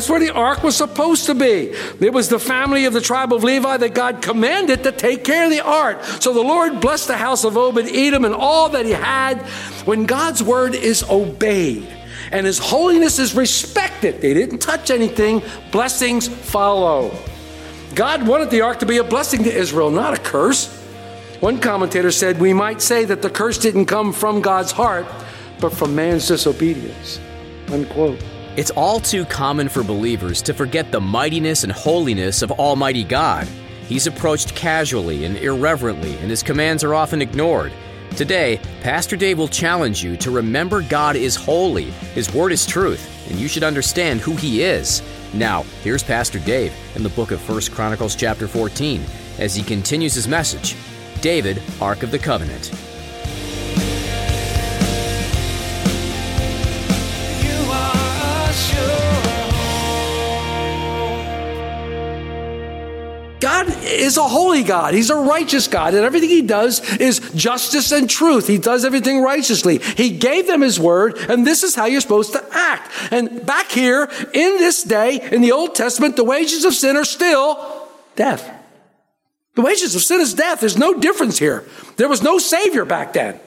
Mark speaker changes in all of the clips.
Speaker 1: That's where the ark was supposed to be. It was the family of the tribe of Levi that God commanded to take care of the ark. So the Lord blessed the house of Obed Edom and all that he had. When God's word is obeyed and his holiness is respected, they didn't touch anything, blessings follow. God wanted the ark to be a blessing to Israel, not a curse. One commentator said, We might say that the curse didn't come from God's heart, but from man's disobedience. Unquote.
Speaker 2: It's all too common for believers to forget the mightiness and holiness of Almighty God. He's approached casually and irreverently, and his commands are often ignored. Today, Pastor Dave will challenge you to remember God is holy, His Word is truth, and you should understand who He is. Now, here's Pastor Dave in the book of 1 Chronicles, chapter 14, as he continues his message David, Ark of the Covenant.
Speaker 1: God is a holy God. He's a righteous God, and everything He does is justice and truth. He does everything righteously. He gave them His word, and this is how you're supposed to act. And back here, in this day, in the Old Testament, the wages of sin are still death. The wages of sin is death. There's no difference here. There was no Savior back then.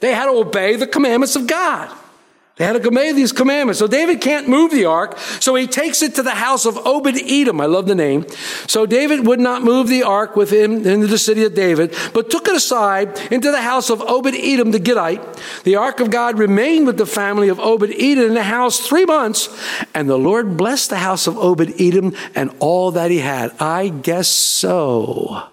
Speaker 1: They had to obey the commandments of God. They had to obey these commandments. So David can't move the ark, so he takes it to the house of Obed Edom. I love the name. So David would not move the ark with him into the city of David, but took it aside into the house of Obed Edom the Gittite. The ark of God remained with the family of Obed Edom in the house three months, and the Lord blessed the house of Obed Edom and all that he had. I guess so.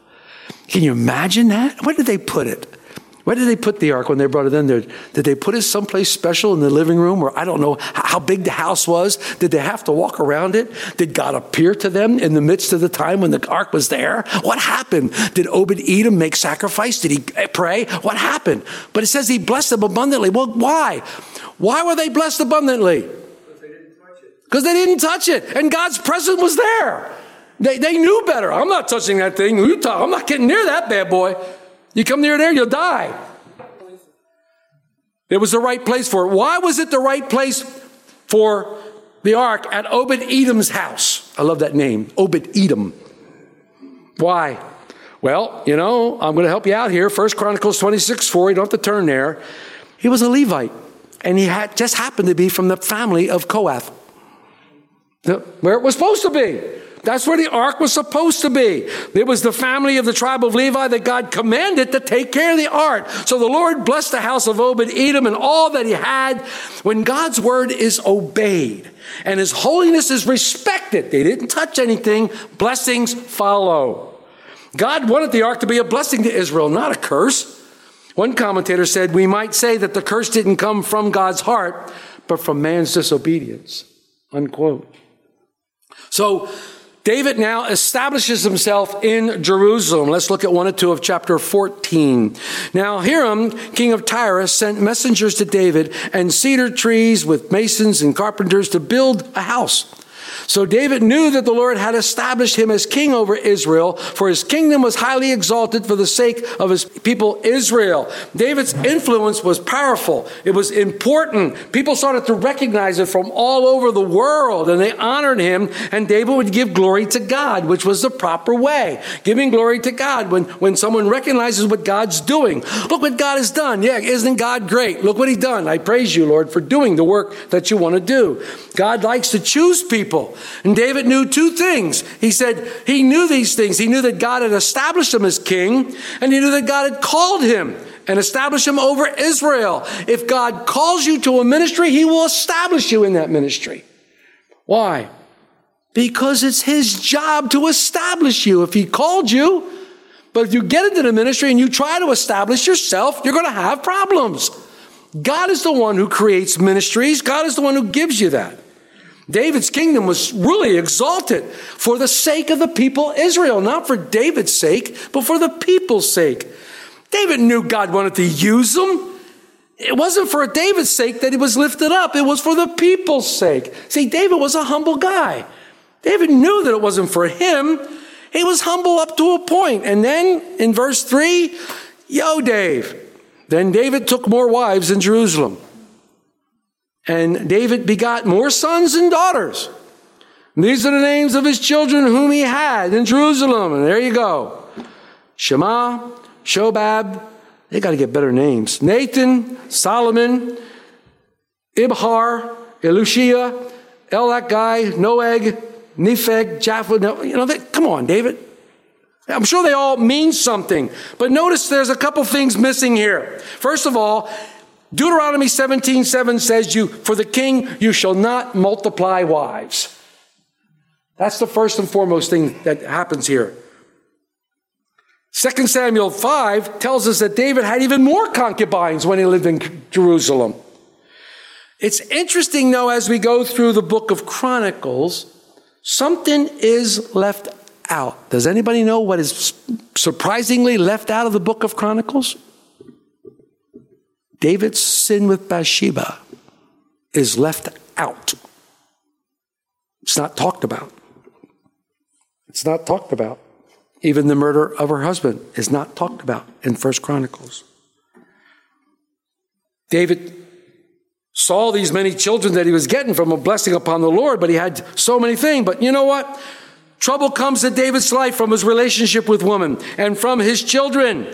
Speaker 1: Can you imagine that? Where did they put it? Where did they put the ark when they brought it in there? Did they put it someplace special in the living room or I don't know how big the house was? Did they have to walk around it? Did God appear to them in the midst of the time when the ark was there? What happened? Did Obed Edom make sacrifice? Did he eh, pray? What happened? But it says he blessed them abundantly. Well, why? Why were they blessed abundantly? Because they didn't touch it. Because they didn't touch it. And God's presence was there. They, they knew better. I'm not touching that thing. I'm not getting near that bad boy. You come near there, you'll die. It was the right place for it. Why was it the right place for the ark at Obed Edom's house? I love that name, Obed Edom. Why? Well, you know, I'm going to help you out here. First Chronicles 26 4, you don't have to turn there. He was a Levite, and he had just happened to be from the family of Kohath, where it was supposed to be. That's where the ark was supposed to be. It was the family of the tribe of Levi that God commanded to take care of the ark. So the Lord blessed the house of Obed Edom and all that he had. When God's word is obeyed and his holiness is respected, they didn't touch anything, blessings follow. God wanted the ark to be a blessing to Israel, not a curse. One commentator said, We might say that the curse didn't come from God's heart, but from man's disobedience. Unquote. So, David now establishes himself in Jerusalem. Let's look at one or two of chapter 14. Now, Hiram, king of Tyre, sent messengers to David and cedar trees with masons and carpenters to build a house. So David knew that the Lord had established him as king over Israel, for his kingdom was highly exalted for the sake of his people Israel. David's influence was powerful. It was important. People started to recognize it from all over the world, and they honored him, and David would give glory to God, which was the proper way. Giving glory to God when, when someone recognizes what God's doing. Look what God has done. Yeah, isn't God great? Look what he's done. I praise you, Lord, for doing the work that you want to do. God likes to choose people. And David knew two things. He said he knew these things. He knew that God had established him as king, and he knew that God had called him and established him over Israel. If God calls you to a ministry, he will establish you in that ministry. Why? Because it's his job to establish you. If he called you, But if you get into the ministry and you try to establish yourself, you're going to have problems. God is the one who creates ministries. God is the one who gives you that. David's kingdom was really exalted for the sake of the people Israel, not for David's sake, but for the people's sake. David knew God wanted to use him. It wasn't for David's sake that he was lifted up, it was for the people's sake. See, David was a humble guy. David knew that it wasn't for him. He was humble up to a point. And then in verse 3, yo, Dave. Then David took more wives in Jerusalem. And David begot more sons and daughters. And these are the names of his children whom he had in Jerusalem. And there you go Shema, Shobab. They got to get better names. Nathan, Solomon, Ibhar, Elushia, Elakgai, Noeg, Nepheg, Japheth. You know, they, come on, David. I'm sure they all mean something. But notice there's a couple things missing here. First of all, Deuteronomy 17, 7 says you, for the king, you shall not multiply wives. That's the first and foremost thing that happens here. 2 Samuel 5 tells us that David had even more concubines when he lived in Jerusalem. It's interesting, though, as we go through the book of Chronicles, something is left out. Does anybody know what is surprisingly left out of the book of Chronicles? David's sin with Bathsheba is left out. It's not talked about. It's not talked about. Even the murder of her husband is not talked about in First Chronicles. David saw these many children that he was getting from a blessing upon the Lord, but he had so many things. But you know what? Trouble comes to David's life from his relationship with woman and from his children.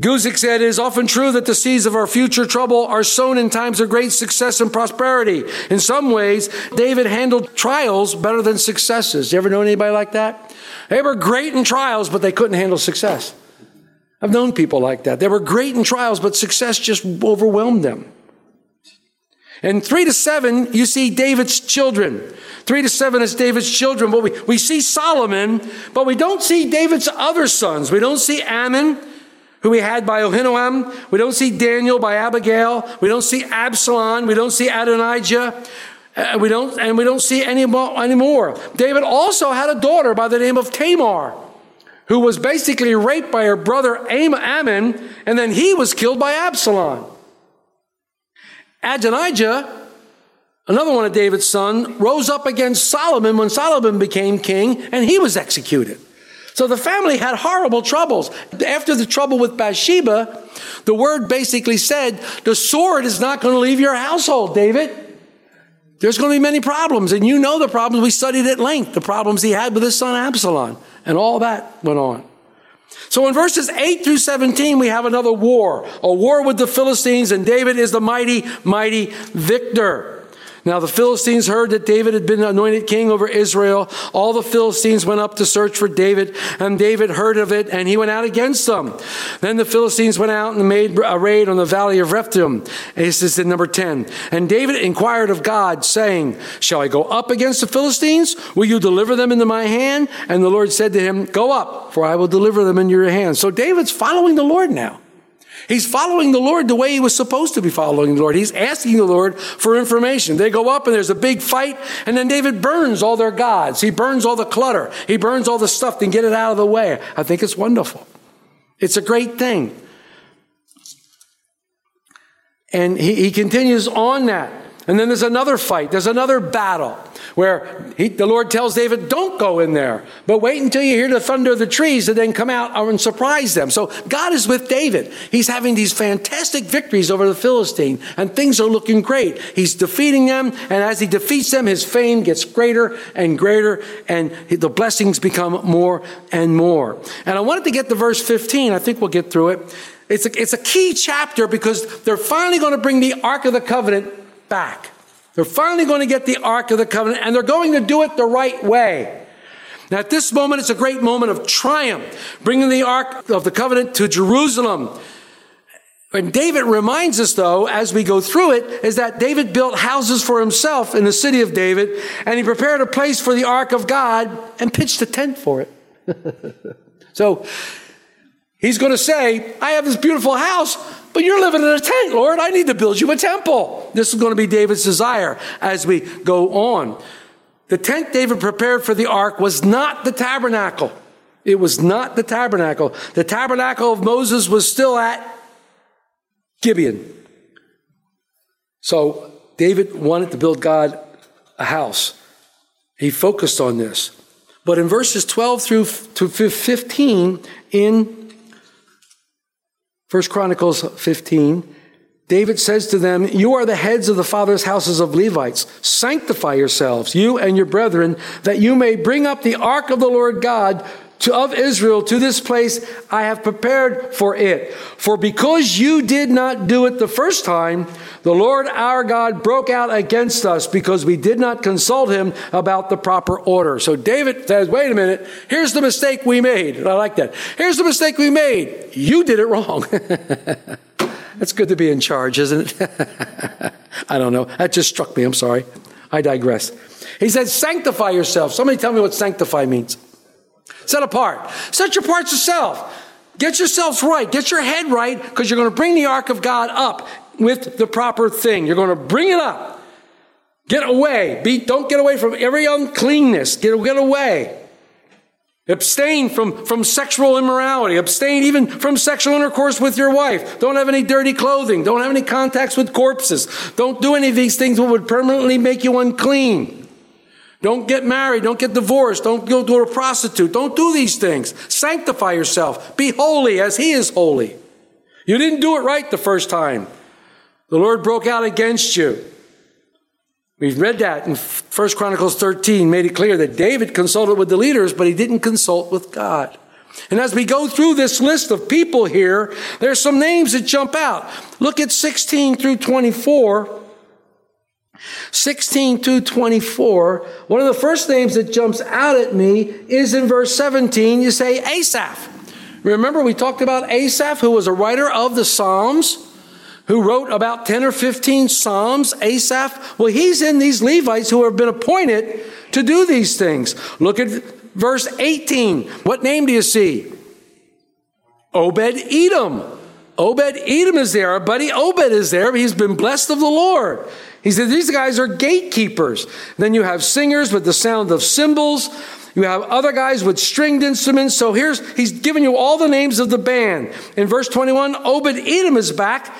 Speaker 1: Guzik said, It is often true that the seeds of our future trouble are sown in times of great success and prosperity. In some ways, David handled trials better than successes. You ever know anybody like that? They were great in trials, but they couldn't handle success. I've known people like that. They were great in trials, but success just overwhelmed them. And three to seven, you see David's children. Three to seven is David's children. But we, we see Solomon, but we don't see David's other sons. We don't see Amnon, who we had by Ahinoam. We don't see Daniel by Abigail. We don't see Absalom. We don't see Adonijah. Uh, we don't, and we don't see any more, anymore. David also had a daughter by the name of Tamar, who was basically raped by her brother Amnon, and then he was killed by Absalom. Adonijah, another one of David's sons, rose up against Solomon when Solomon became king, and he was executed. So the family had horrible troubles. After the trouble with Bathsheba, the word basically said, the sword is not going to leave your household, David. There's going to be many problems, and you know the problems. We studied at length, the problems he had with his son Absalom, and all that went on. So in verses 8 through 17, we have another war, a war with the Philistines, and David is the mighty, mighty victor. Now the Philistines heard that David had been anointed king over Israel. All the Philistines went up to search for David, and David heard of it, and he went out against them. Then the Philistines went out and made a raid on the valley of Rephaim. This is in number 10. And David inquired of God, saying, Shall I go up against the Philistines? Will you deliver them into my hand? And the Lord said to him, Go up, for I will deliver them into your hand. So David's following the Lord now. He's following the Lord the way he was supposed to be following the Lord. He's asking the Lord for information. They go up and there's a big fight, and then David burns all their gods. He burns all the clutter. He burns all the stuff to get it out of the way. I think it's wonderful. It's a great thing. And he, he continues on that. And then there's another fight. There's another battle where he, the Lord tells David, don't go in there, but wait until you hear the thunder of the trees and then come out and surprise them. So God is with David. He's having these fantastic victories over the Philistine and things are looking great. He's defeating them. And as he defeats them, his fame gets greater and greater and the blessings become more and more. And I wanted to get to verse 15. I think we'll get through it. It's a, it's a key chapter because they're finally going to bring the Ark of the Covenant back. They're finally going to get the Ark of the Covenant, and they're going to do it the right way. Now, at this moment, it's a great moment of triumph, bringing the Ark of the Covenant to Jerusalem. And David reminds us, though, as we go through it, is that David built houses for himself in the city of David, and he prepared a place for the Ark of God and pitched a tent for it. So he's going to say, I have this beautiful house, but you're living in a tent, Lord. I need to build you a temple. This is going to be David's desire as we go on. The tent David prepared for the ark was not the tabernacle. It was not the tabernacle. The tabernacle of Moses was still at Gibeon. So David wanted to build God a house. He focused on this. But in verses 12 through to 15 in 1 Chronicles 15, David says to them, You are the heads of the fathers' houses of Levites. Sanctify yourselves, you and your brethren, that you may bring up the ark of the Lord God to, of Israel to this place I have prepared for it. For because you did not do it the first time, the Lord our God broke out against us because we did not consult him about the proper order. So David says, wait a minute, here's the mistake we made. I like that. Here's the mistake we made. You did it wrong. That's good to be in charge, isn't it? I don't know. That just struck me. I'm sorry. I digress. He said, sanctify yourself. Somebody tell me what sanctify means. Set apart. Set your parts yourself. Get yourselves right. Get your head right because you're going to bring the ark of God up with the proper thing. You're going to bring it up. Get away. Be, don't get away from every uncleanness. Get, get away. Abstain from, from sexual immorality. Abstain even from sexual intercourse with your wife. Don't have any dirty clothing. Don't have any contacts with corpses. Don't do any of these things that would permanently make you unclean. Don't get married. Don't get divorced. Don't go to a prostitute. Don't do these things. Sanctify yourself. Be holy as He is holy. You didn't do it right the first time. The Lord broke out against you. We've read that in 1 Chronicles 13, made it clear that David consulted with the leaders, but he didn't consult with God. And as we go through this list of people here, there's some names that jump out. Look at 16 through 24. 16 to 24. One of the first names that jumps out at me is in verse 17. You say Asaph. Remember, we talked about Asaph, who was a writer of the Psalms who wrote about 10 or 15 Psalms, Asaph. Well, he's in these Levites who have been appointed to do these things. Look at verse 18. What name do you see? Obed Edom. Obed Edom is there. Our buddy Obed is there. He's been blessed of the Lord. He said, These guys are gatekeepers. Then you have singers with the sound of cymbals. You have other guys with stringed instruments. So here's, he's giving you all the names of the band. In verse 21, Obed Edom is back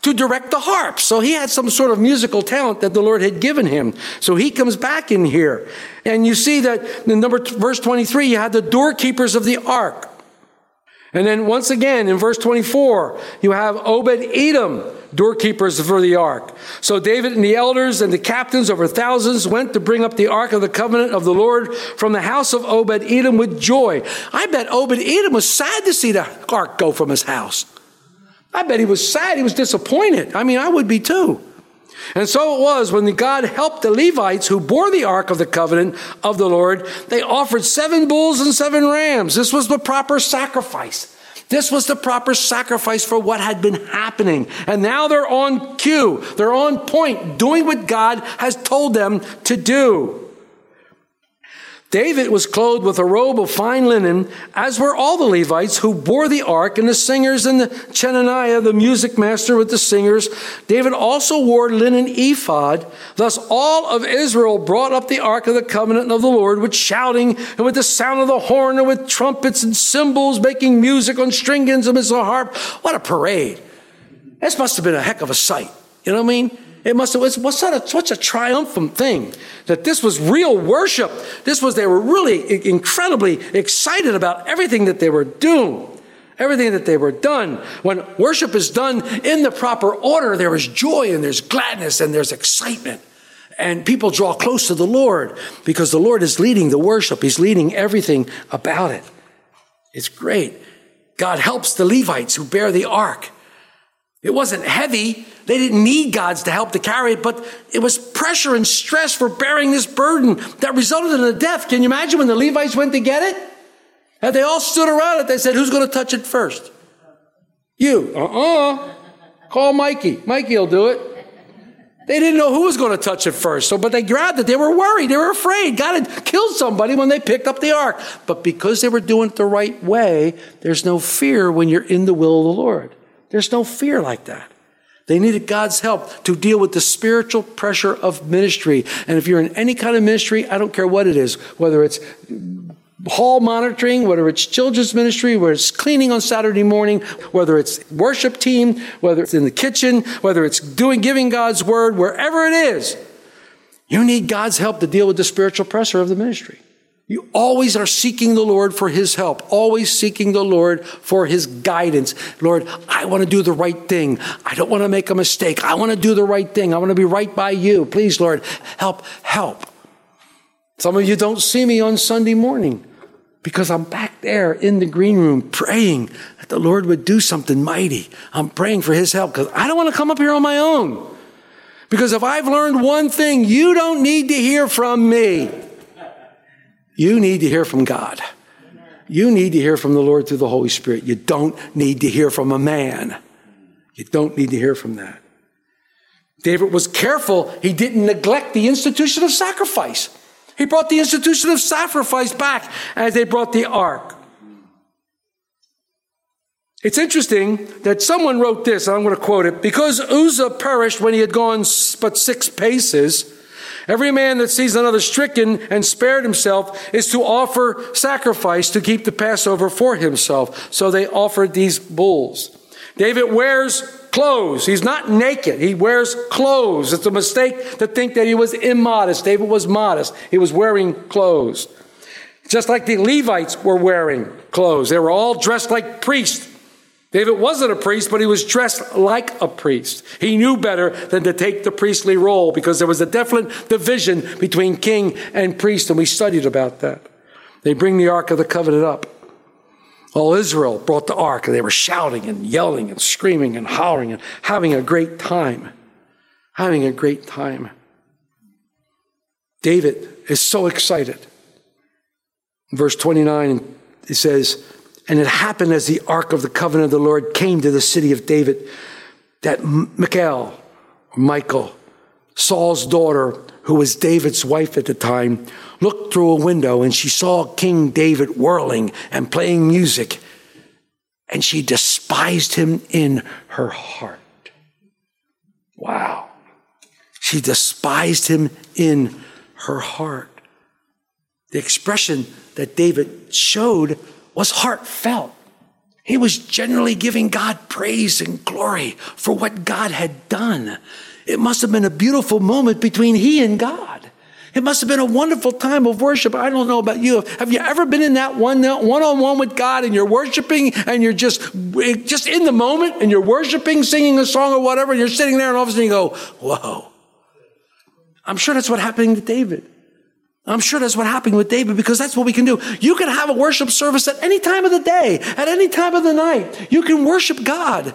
Speaker 1: to direct the harp. So he had some sort of musical talent that the Lord had given him. So he comes back in here. And you see that in number verse 23, you had the doorkeepers of the ark. And then once again in verse 24, you have Obed Edom, doorkeepers for the ark. So David and the elders and the captains over thousands went to bring up the ark of the covenant of the Lord from the house of Obed Edom with joy. I bet Obed Edom was sad to see the ark go from his house. I bet he was sad. He was disappointed. I mean, I would be too. And so it was when God helped the Levites who bore the ark of the covenant of the Lord, they offered seven bulls and seven rams. This was the proper sacrifice. This was the proper sacrifice for what had been happening. And now they're on cue. They're on point, doing what God has told them to do. David was clothed with a robe of fine linen, as were all the Levites who bore the ark, and the singers and the Chenaniah, the music master with the singers. David also wore linen ephod. Thus all of Israel brought up the ark of the covenant of the Lord with shouting and with the sound of the horn and with trumpets and cymbals, making music on string instruments and harp. What a parade. This must have been a heck of a sight. You know what I mean? It must have, a, such a triumphant thing that this was real worship. This was, they were really incredibly excited about everything that they were doing, everything that they were done. When worship is done in the proper order, there is joy and there's gladness and there's excitement. And people draw close to the Lord because the Lord is leading the worship. He's leading everything about it. It's great. God helps the Levites who bear the ark. It wasn't heavy. They didn't need God's to help to carry it, but it was pressure and stress for bearing this burden that resulted in a death. Can you imagine when the Levites went to get it? And they all stood around it. They said, Who's going to touch it first? You. Uh uh Call Mikey. Mikey will do it. They didn't know who was going to touch it first. So, but they grabbed it. They were worried. They were afraid. God had killed somebody when they picked up the ark. But because they were doing it the right way, there's no fear when you're in the will of the Lord. There's no fear like that. They needed God's help to deal with the spiritual pressure of ministry. And if you're in any kind of ministry, I don't care what it is, whether it's hall monitoring, whether it's children's ministry, whether it's cleaning on Saturday morning, whether it's worship team, whether it's in the kitchen, whether it's doing giving God's word, wherever it is, you need God's help to deal with the spiritual pressure of the ministry. You always are seeking the Lord for His help, always seeking the Lord for His guidance. Lord, I want to do the right thing. I don't want to make a mistake. I want to do the right thing. I want to be right by you. Please, Lord, help, help. Some of you don't see me on Sunday morning because I'm back there in the green room praying that the Lord would do something mighty. I'm praying for His help because I don't want to come up here on my own. Because if I've learned one thing, you don't need to hear from me. You need to hear from God. You need to hear from the Lord through the Holy Spirit. You don't need to hear from a man. You don't need to hear from that. David was careful. He didn't neglect the institution of sacrifice. He brought the institution of sacrifice back as they brought the ark. It's interesting that someone wrote this, and I'm going to quote it. Because Uzzah perished when he had gone but six paces, every man that sees another stricken and spared himself is to offer sacrifice to keep the Passover for himself. So they offered these bulls. David wears clothes. He's not naked. He wears clothes. It's a mistake to think that he was immodest. David was modest. He was wearing clothes. Just like the Levites were wearing clothes. They were all dressed like priests. David wasn't a priest, but he was dressed like a priest. He knew better than to take the priestly role because there was a definite division between king and priest, and we studied about that. They bring the Ark of the Covenant up. All Israel brought the ark, and they were shouting and yelling and screaming and hollering and having a great time. Having a great time. David is so excited. Verse 29, it says, And it happened as the ark of the covenant of the Lord came to the city of David that Michal, Michael, Saul's daughter, who was David's wife at the time, looked through a window and she saw King David whirling and playing music, and she despised him in her heart. Wow. She despised him in her heart. The expression that David showed was heartfelt. He was generally giving God praise and glory for what God had done. It must have been a beautiful moment between he and God. It must have been a wonderful time of worship. I don't know about you. Have you ever been in that one on one with God and you're worshiping and you're just just in the moment and you're worshiping, singing a song or whatever, and you're sitting there and all of a sudden you go, "Whoa!" I'm sure that's what happened to David. I'm sure that's what happened with David because that's what we can do. You can have a worship service at any time of the day, at any time of the night. You can worship God.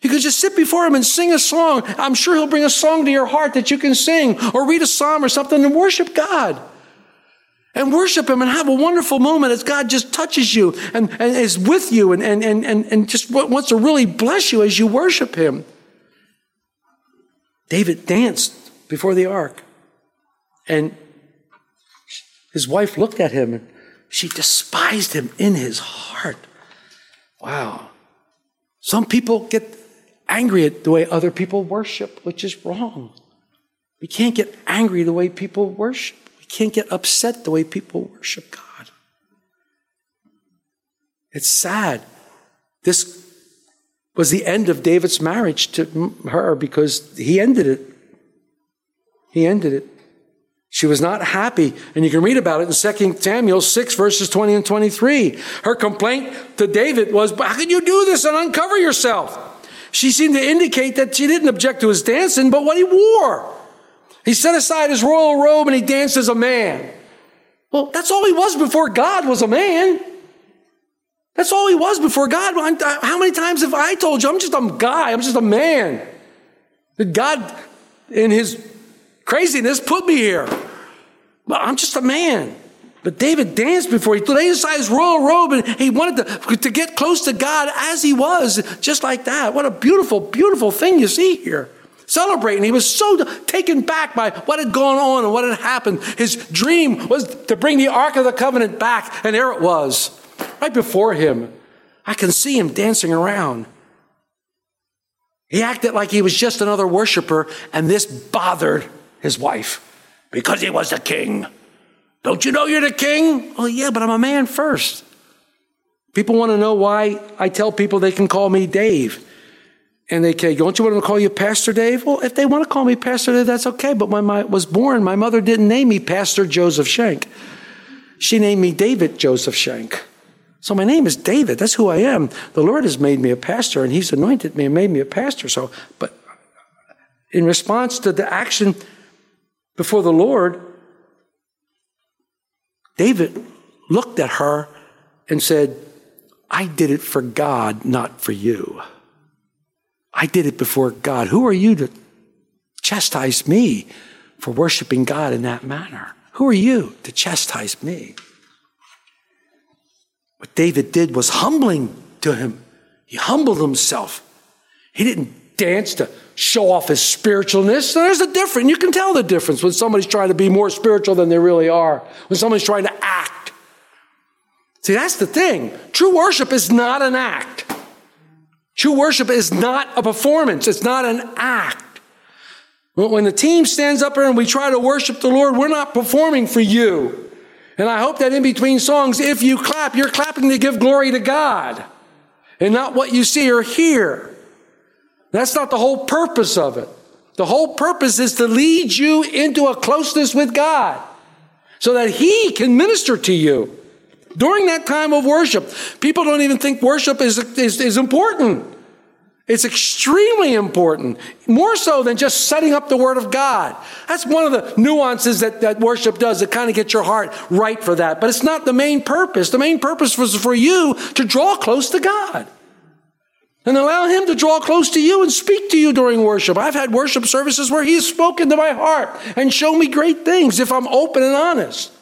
Speaker 1: You can just sit before him and sing a song. I'm sure he'll bring a song to your heart that you can sing or read a psalm or something and worship God. And worship him and have a wonderful moment as God just touches you and, and is with you and, and, and, and just wants to really bless you as you worship him. David danced before the ark. And his wife looked at him and she despised him in his heart. Wow. Some people get angry at the way other people worship, which is wrong. We can't get angry the way people worship. We can't get upset the way people worship God. It's sad. This was the end of David's marriage to her because he ended it. He ended it. She was not happy. And you can read about it in 2 Samuel 6, verses 20 and 23. Her complaint to David was, How can you do this and uncover yourself? She seemed to indicate that she didn't object to his dancing, but what he wore. He set aside his royal robe and he danced as a man. Well, that's all he was before God was a man. That's all he was before God. Uh, how many times have I told you, I'm just a guy, I'm just a man? That God, in his craziness, put me here. But I'm just a man. But David danced before he laid aside his royal robe and he wanted to, to get close to God as he was, just like that. What a beautiful, beautiful thing you see here. celebrating. He was so taken back by what had gone on and what had happened. His dream was to bring the Ark of the Covenant back, and there it was, right before him. I can see him dancing around. He acted like he was just another worshiper, and this bothered his wife because he was the king. Don't you know you're the king? Oh, yeah, but I'm a man first. People want to know why I tell people they can call me Dave. And they say, Don't you want to call you Pastor Dave? Well, if they want to call me Pastor Dave, that's okay. But when I was born, my mother didn't name me Pastor Joseph Shank. She named me David Joseph Shank. So my name is David. That's who I am. The Lord has made me a pastor, and He's anointed me and made me a pastor. So, but in response to the action before the Lord, David looked at her and said, I did it for God, not for you. I did it before God. Who are you to chastise me for worshiping God in that manner? Who are you to chastise me? What David did was humbling to him. He humbled himself. He didn't dance to show off his spiritualness. There's a difference. You can tell the difference when somebody's trying to be more spiritual than they really are, when somebody's trying to act. See, that's the thing. True worship is not an act. True worship is not a performance, it's not an act. When the team stands up here and we try to worship the Lord, we're not performing for you. And I hope that in between songs, if you clap, you're clapping to give glory to God and not what you see or hear. That's not the whole purpose of it. The whole purpose is to lead you into a closeness with God so that He can minister to you. During that time of worship, people don't even think worship is, is, is important. It's extremely important, more so than just setting up the Word of God. That's one of the nuances that, that worship does. It kind of gets your heart right for that. But it's not the main purpose. The main purpose was for you to draw close to God and allow Him to draw close to you and speak to you during worship. I've had worship services where He has spoken to my heart and shown me great things if I'm open and honest.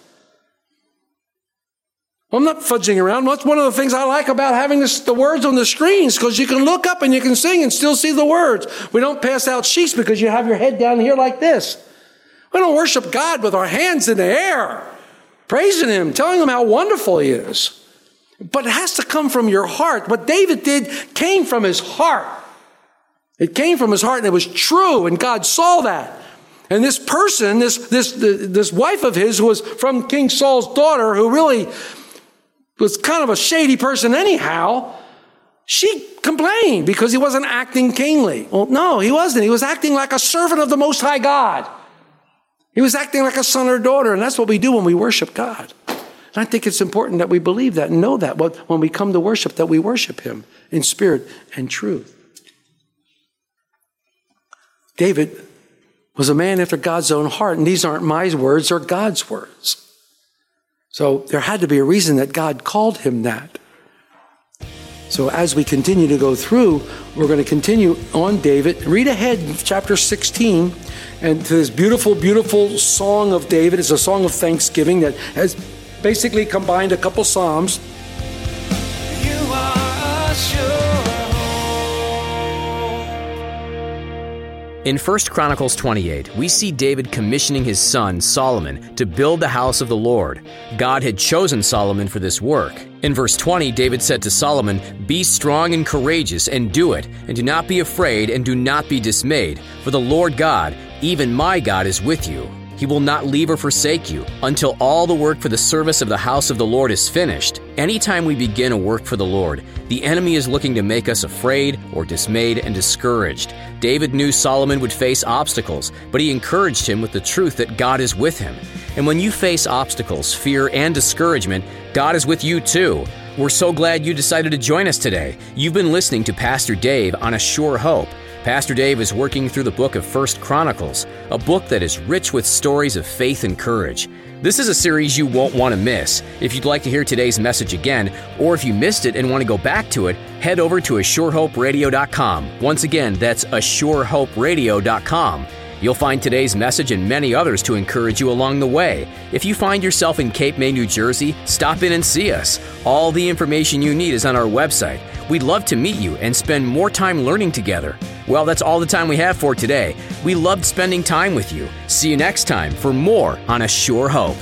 Speaker 1: I'm not fudging around. That's one of the things I like about having this, the words on the screens because you can look up and you can sing and still see the words. We don't pass out sheets because you have your head down here like this. We don't worship God with our hands in the air, praising Him, telling Him how wonderful He is. But it has to come from your heart. What David did came from his heart. It came from his heart and it was true, and God saw that. And this person, this, this, this wife of his, who was from King Saul's daughter, who really was kind of a shady person anyhow, she complained because he wasn't acting kingly. Well, no, he wasn't. He was acting like a servant of the Most High God. He was acting like a son or daughter, and that's what we do when we worship God. And I think it's important that we believe that and know that when we come to worship, that we worship Him in spirit and truth. David was a man after God's own heart, and these aren't my words, they're God's words. So there had to be a reason that God called him that. So as we continue to go through, we're going to continue on David. Read ahead, chapter 16, and to this beautiful, beautiful song of David. It's a song of thanksgiving that has basically combined a couple psalms.
Speaker 3: You are
Speaker 2: In 1 Chronicles 28, we see David commissioning his son Solomon to build the house of the Lord. God had chosen Solomon for this work. In verse 20, David said to Solomon, Be strong and courageous, and do it, and do not be afraid, and do not be dismayed, for the Lord God, even my God, is with you. He will not leave or forsake you until all the work for the service of the house of the Lord is finished. Anytime we begin a work for the Lord, the enemy is looking to make us afraid or dismayed and discouraged. David knew Solomon would face obstacles, but he encouraged him with the truth that God is with him. And when you face obstacles, fear, and discouragement, God is with you too. We're so glad you decided to join us today. You've been listening to Pastor Dave on A Sure Hope. Pastor Dave is working through the book of First Chronicles, a book that is rich with stories of faith and courage. This is a series you won't want to miss. If you'd like to hear today's message again, or if you missed it and want to go back to it, head over to ASureHopeRadio.com. Once again, that's ASureHopeRadio.com. You'll find today's message and many others to encourage you along the way. If you find yourself in Cape May, New Jersey, stop in and see us. All the information you need is on our website. We'd love to meet you and spend more time learning together. Well, that's all the time we have for today. We loved spending time with you. See you next time for more on A Sure Hope.